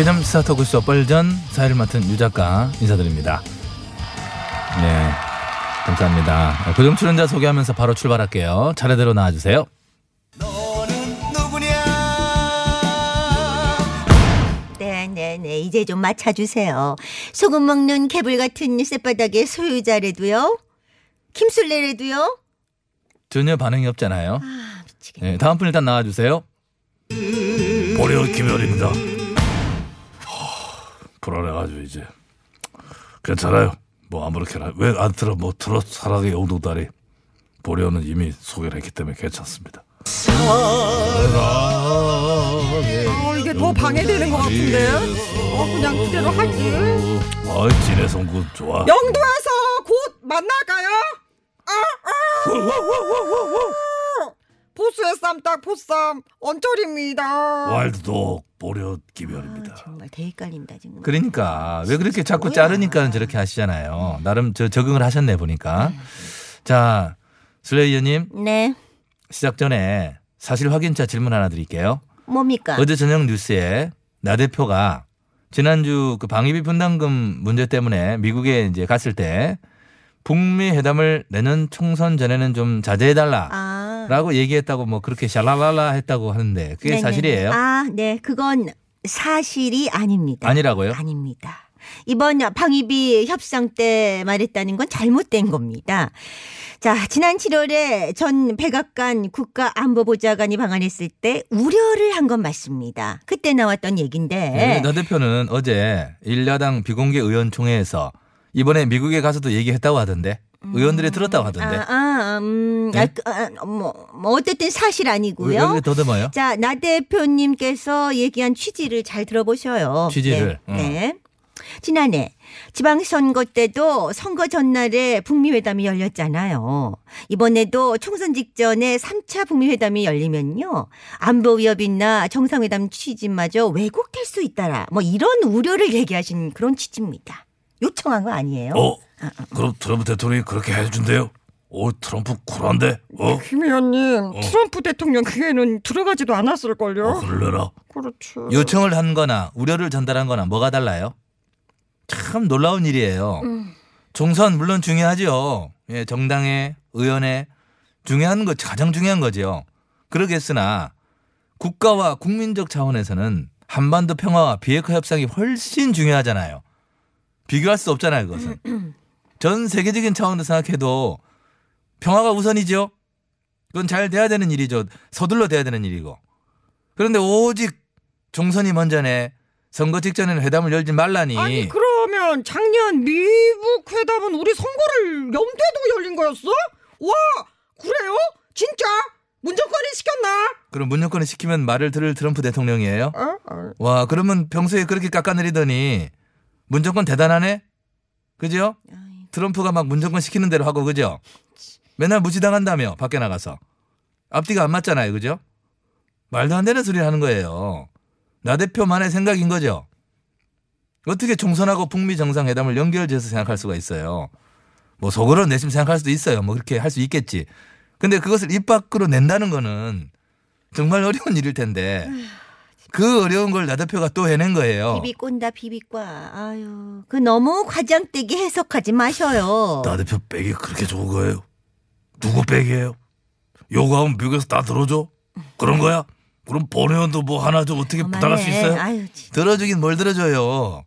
개념 스타 터크 쇼 뻘전 사회를 맡은 유 작가 인사드립니다. 네, 감사합니다. 고정 출연자 소개하면서 바로 출발할게요. 차례대로 나와주세요. 네네네 이제 좀 맞춰주세요. 소금 먹는 개불 같은 쌔바닥의 소유자래도요. 김술래래도요. 전혀 반응이 없잖아요. 아 미치겠네. 네, 다음 분 일단 나와주세요. 보려 김열입니다 불안해가지고 이제 괜찮아요 뭐 아무렇게나 왜안 틀어 뭐 틀어 사랑의 영동다리 보려는 이미 소개를 했기 때문에 괜찮습니다 어, 이게 더 방해되는 것 같은데. 어, 그냥 그대로 할게. 어이 진해성군 좋아 영도에서 곧 만날까요? 아, 아! 보스의 쌈딱 보쌈 언저리입니다. 와일드독 보려 아, 김열입니다 정말 대헷갈립니다 지금. 그러니까 왜 그렇게 자꾸 뭐야. 자르니까 저렇게 하시잖아요. 나름 저 적응을 하셨네 보니까. 자, 슬레이어님 네 시작 전에 사실 확인차 질문 하나 드릴게요. 뭡니까? 어제 저녁 뉴스에 나 대표가 지난주 그 방위비 분담금 문제 때문에 미국에 이제 갔을 때 북미 회담을 내년 총선 전에는 좀 자제해달라라고 아 얘기했다고 뭐 그렇게 샬랄랄라 했다고 하는데 그게 네네. 사실이에요? 아 네 그건 사실이 아닙니다. 아니라고요? 아닙니다. 이번 방위비 협상 때 말했다는 건 잘못된 겁니다. 자, 지난 7월에 전 백악관 국가안보보좌관이 방한했을 때 우려를 한 건 맞습니다. 그때 나왔던 얘긴데. 네, 나 대표는 어제 일야당 비공개 의원총회에서 이번에 미국에 가서도 얘기했다고 하던데 의원들이 들었다고 하던데 아, 아, 음, 네? 아, 그, 아, 뭐, 뭐 어쨌든 사실 왜, 아니고요. 왜 더듬어요? 자, 나 대표님께서 얘기한 취지를 잘 들어보셔요. 취지를, 네. 네. 지난해 지방선거 때도 선거 전날에 북미회담이 열렸잖아요. 이번에도 총선 직전에 3차 북미회담이 열리면요. 안보 위협이나 정상회담 취지마저 왜곡될 수 있다라. 뭐 이런 우려를 얘기하신 그런 취지입니다. 요청한 거 아니에요? 어? 그럼 트럼프 대통령이 그렇게 해준대요? 오 트럼프 쿨한데? 어? 김 의원님, 트럼프 대통령 귀에는 들어가지도 않았을걸요? 어 그럴래라? 그렇죠. 요청을 한 거나 우려를 전달한 거나 뭐가 달라요? 참 놀라운 일이에요. 총선 물론 중요하죠. 예, 정당의 의원의 중요한 것 가장 중요한 거죠. 그러겠으나 국가와 국민적 차원에서는 한반도 평화와 비핵화 협상이 훨씬 중요하잖아요. 비교할 수 없잖아요, 그것은. 전 세계적인 차원으로 생각해도 평화가 우선이죠. 그건 잘 돼야 되는 일이죠. 서둘러 돼야 되는 일이고. 그런데 오직 총선이 먼저네. 선거 직전에는 회담을 열지 말라니. 아니 그러면 작년 미국 회담은 우리 선거를 염두에도 열린 거였어? 와 그래요? 진짜? 문정권이 시켰나? 그럼 문여권을 시키면 말을 들을 트럼프 대통령이에요? 어? 어. 와, 그러면 평소에 그렇게 깎아내리더니 문정권 대단하네? 그죠? 트럼프가 막 문정권 시키는 대로 하고, 그죠? 맨날 무시당한다며, 밖에 나가서. 앞뒤가 안 맞잖아요, 그죠? 말도 안 되는 소리를 하는 거예요. 나 대표만의 생각인 거죠? 어떻게 총선하고 북미 정상회담을 연결지어서 생각할 수가 있어요? 뭐 속으로 내심 생각할 수도 있어요. 뭐 그렇게 할 수 있겠지. 근데 그것을 입 밖으로 낸다는 거는 정말 어려운 일일 텐데 그 어려운 걸 나 대표가 또 해낸 거예요. 비비꼰다 비비과. 아유, 그 너무 과장되게 해석하지 마셔요. 나 대표 백이 그렇게 좋은 거예요? 누구 백이에요? 요구하면 미국에서 다 들어줘? 그런 거야? 그럼 본의원도 뭐 하나 좀 어떻게 부탁할 수. 있어요? 아유, 진- 들어주긴 뭘 들어줘요.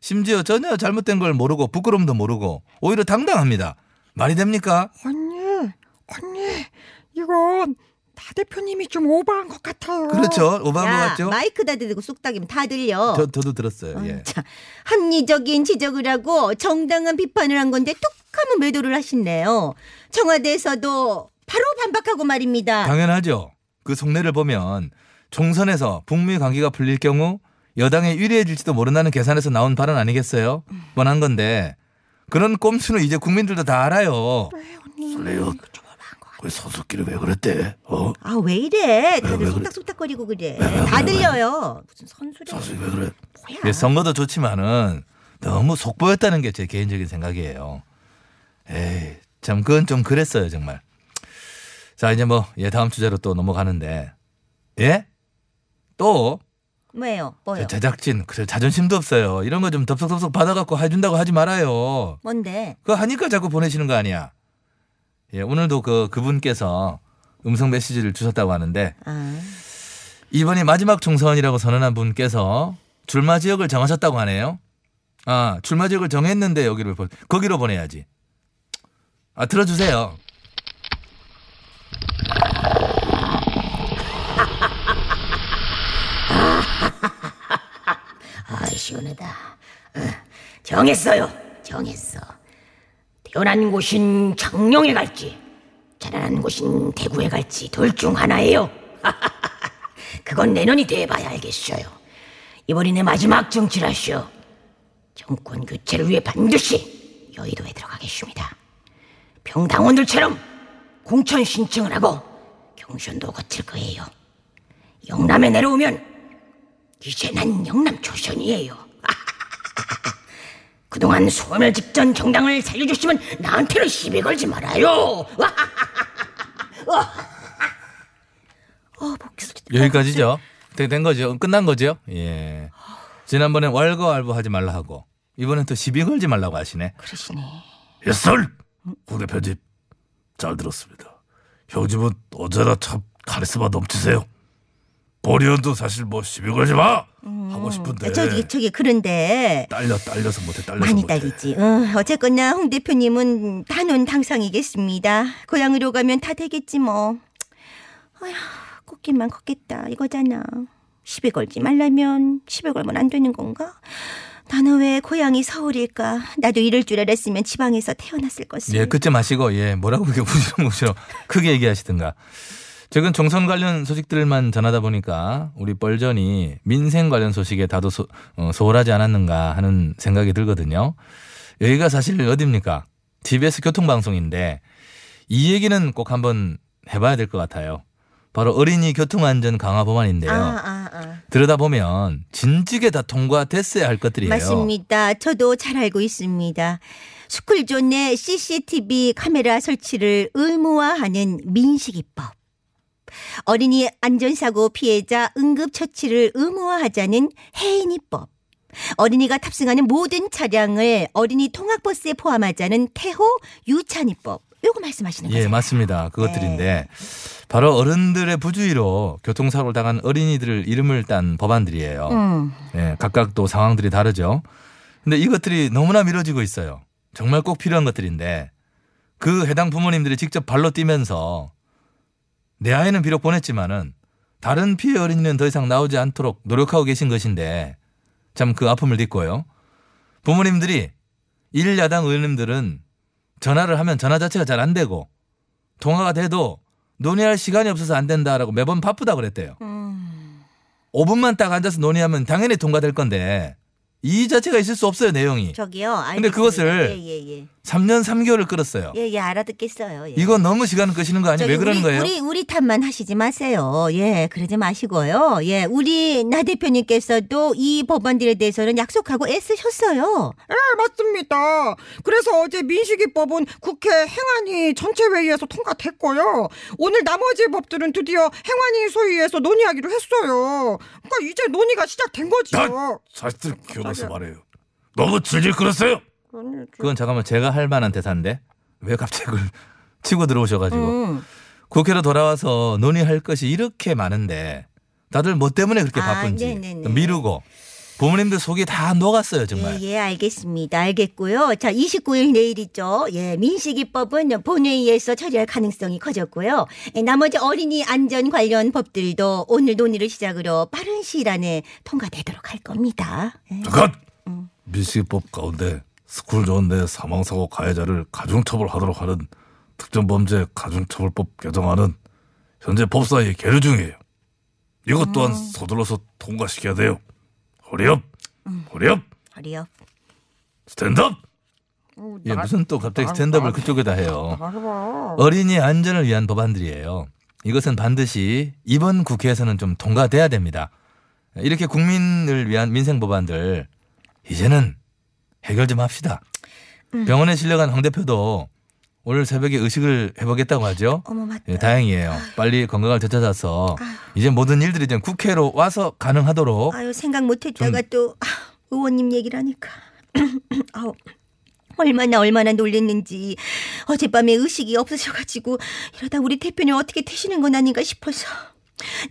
심지어 전혀 잘못된 걸 모르고 부끄럼도 모르고 오히려 당당합니다. 말이 됩니까? 언니, 언니, 이건 나 대표님이 좀 오버한 것 같아요. 그렇죠. 오버한 것 야, 같죠? 마이크다 대고 쑥닥이면 다 들려. 저, 저도 들었어요. 어, 예. 참, 합리적인 지적을 하고 정당한 비판을 한 건데 툭 하면 매도를 하시네요. 청와대에서도 바로 반박하고 말입니다. 당연하죠. 그 속내를 보면 총선에서 북미 관계가 풀릴 경우 여당에 유리해질지도 모른다는 계산에서 나온 발언 아니겠어요? 뻔한 건데 그런 꼼수는 이제 국민들도 다 알아요. 설레요. 그 선수끼리 왜 그랬대? 어? 아 왜 이래? 다들 왜? 속닥속닥거리고 그래. 다 들려요. 무슨 선수래? 선수 왜 그래? 뭐야? 예, 선거도 좋지만은 너무 속보였다는 게 제 개인적인 생각이에요. 에이, 참 그건 좀 그랬어요, 정말. 자, 이제 뭐, 예, 다음 주제로 또 넘어가는데, 예? 또, 뭐예요? 저 뭐요? 제작진, 그래, 자존심도 없어요. 이런 거 좀 덥석덥석 받아갖고 해준다고 하지 말아요. 뭔데? 그거 하니까 자꾸 보내시는 거 아니야. 예, 오늘도 그, 그분께서 음성 메시지를 주셨다고 하는데, 아, 이번이 마지막 총선이라고 선언한 분께서 출마 지역을 정하셨다고 하네요. 아, 출마 지역을 정했는데 여기로 보, 거기로 보내야지. 아, 들어주세요. 아, 시원하다. 어, 정했어요. 정했어. 태어난 곳인 장룡에 갈지, 자라난 곳인 대구에 갈지 둘 중 하나예요. 그건 내년이 돼봐야 알겠어요. 이번이 내 마지막 정치라쇼. 정권 교체를 위해 반드시 여의도에 들어가겠습니다. 평당원들처럼 공천 신청을 하고 경선도 거칠 거예요. 영남에 내려오면 이제 난 영남 초선이에요. 그동안 소멸 직전 정당을 살려주시면 나한테는 시비 걸지 말아요. 어 목소리. 여기까지죠. 되- 된 거죠. 끝난 거죠. 예. 지난번엔 왈가왈부 하지 말라 하고, 이번엔 또 시비 걸지 말라고 하시네. 그러시네. 예설 국내 편집 잘 들었습니다. 형집은 언제나 참 카리스마 넘치세요. 본의원도 사실 뭐 시비 걸지 마 하고 싶은데 저기 저기 그런데 딸려 딸려서 못해 딸려서 많이 못해. 딸리지. 어, 어쨌거나 홍 대표님은 단원 당상이겠습니다. 고향으로 가면 다 되겠지 뭐. 아휴, 꽃길만 걷겠다 이거잖아. 시비 걸지 말라면 시비 걸면 안 되는 건가? 나는 왜 고향이 서울일까? 나도 이럴 줄 알았으면 지방에서 태어났을 것을. 예, 그때 마시고, 예, 뭐라고 그렇게 무시렁무시렁 크게 얘기하시든가. 최근 총선 관련 소식들만 전하다 보니까 우리 뻘전이 민생 관련 소식에 다도 소, 어, 소홀하지 않았는가 하는 생각이 들거든요. 여기가 사실 어딥니까? TBS 교통방송인데 이 얘기는 꼭 한번 해봐야 될 것 같아요. 바로 어린이 교통안전 강화 법안인데요. 아, 아, 아. 들여다보면 진즉에 다 통과됐어야 할 것들이에요. 맞습니다. 저도 잘 알고 있습니다. 스쿨존 내 CCTV 카메라 설치를 의무화하는 민식이법. 어린이 안전사고 피해자 응급처치를 의무화하자는 혜인이법. 어린이가 탑승하는 모든 차량을 어린이 통학버스에 포함하자는 태호 유찬이법. 요거 말씀하시는 거죠? 예, 맞습니다. 그것들인데 바로 어른들의 부주의로 교통사고를 당한 어린이들 이름을 딴 법안들이에요. 음. 예, 각각 또 상황들이 다르죠. 근데 이것들이 너무나 미뤄지고 있어요. 정말 꼭 필요한 것들인데 그 해당 부모님들이 직접 발로 뛰면서 내 아이는 비록 보냈지만은 다른 피해 어린이는 더 이상 나오지 않도록 노력하고 계신 것인데 참 그 아픔을 딛고요. 부모님들이 일야당 의원님들은 전화를 하면 전화 자체가 잘 안 되고 통화가 돼도 논의할 시간이 없어서 안 된다라고 매번 바쁘다 그랬대요. 음. 5분만 딱 앉아서 논의하면 당연히 통과될 건데 이 자체가 있을 수 없어요 내용이. 저기요. 근데 알겠습니다. 그것을 예, 예, 예. 3년 3개월을 끌었어요. 예, 예, 알아듣겠어요. 예. 이건 너무 시간을 끄시는 거 아니에요? 저기 왜 그러는 우리, 거예요? 우리 우리 탓만 하시지 마세요. 예, 그러지 마시고요. 예, 우리 나 대표님께서도 이 법안들에 대해서는 약속하고 애쓰셨어요. 예, 맞습니다. 그래서 어제 민식이법은 국회 행안위 전체 회의에서 통과됐고요. 오늘 나머지 법들은 드디어 행안위 소위에서 논의하기로 했어요. 그러니까 이제 논의가 시작된 거죠. 난 사실 기억나서 말해요. 너무 질질 끌었어요. 그건 잠깐만 제가 할 만한 대사인데 왜 갑자기 치고 들어오셔가지고 음. 국회로 돌아와서 논의할 것이 이렇게 많은데 다들 뭐 때문에 그렇게 아, 바쁜지 네네네. 미루고 부모님들 속이 다 녹았어요 정말. 예, 예, 알겠습니다. 알겠고요. 자, 29일 내일이죠. 예, 민식이법은 본회의에서 처리할 가능성이 커졌고요. 예, 나머지 어린이 안전 관련 법들도 오늘 논의를 시작으로 빠른 시일 안에 통과되도록 할 겁니다. 예. 잠깐! 민식이법 가운데 스쿨존 내 사망사고 가해자를 가중처벌하도록 하는 특정범죄 가중처벌법 개정안은 현재 법사위에 계류 중이에요. 이것 또한 서둘러서 통과시켜야 돼요. 허리업! 허리업! 허리요. 스탠드업! 예, 무슨 또 갑자기 스탠드업을 그쪽에다 해요. 어린이 안전을 위한 법안들이에요. 이것은 반드시 이번 국회에서는 좀 통과돼야 됩니다. 이렇게 국민을 위한 민생 법안들 이제는 해결 좀 합시다. 병원에 실려간 황 대표도 오늘 새벽에 의식을 해보겠다고 하죠. 어머, 맞다. 예, 다행이에요. 빨리 건강을 되찾아서 이제 모든 일들이 좀 국회로 와서 가능하도록 아유, 생각 못 했다가 또 아, 의원님 얘기를 하니까. 아우. 얼마나 얼마나 놀랬는지 어젯밤에 의식이 없으셔가지고 이러다 우리 대표님 어떻게 되시는 건 아닌가 싶어서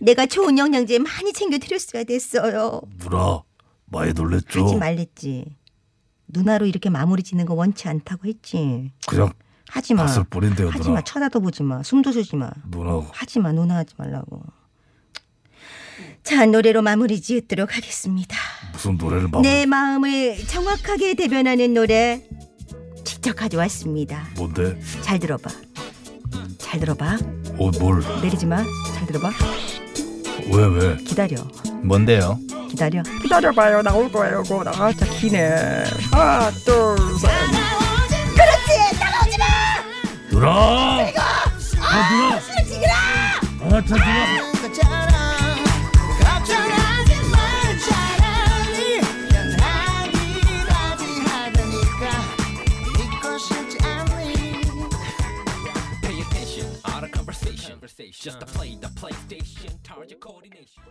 내가 좋은 영양제 많이 챙겨 드렸어야 됐어요. 누나, 많이 놀랬죠? 하지 말랬지. 누나로 이렇게 마무리 짓는 거 원치 않다고 했지. 그냥 하지 마. 봤을 뿐인데요, 하지 누나. 마. 쳐다도 보지 마. 숨도 쉬지 마. 누나, 하지 마. 누나 하지 말라고. 자, 노래로 마무리 지으도록 하겠습니다. 무슨 노래를 마무리... 내 마음을 정확하게 대변하는 노래 직접 가져왔습니다. 뭔데? 잘 들어봐. 잘 들어봐. 어, 뭘? 내리지 마. 잘 들어봐. 왜, 왜? 기다려. 뭔데요? 기다려. 기다려봐요. 나올 거예요. 그거 나 진짜 기네. 하나, 둘, 셋. 누나! 아, 누나! 아, 참, 누나! 걱정하지 마 싶지 않니 Pay attention, all the conversation. Just to play the PlayStation, target coordination.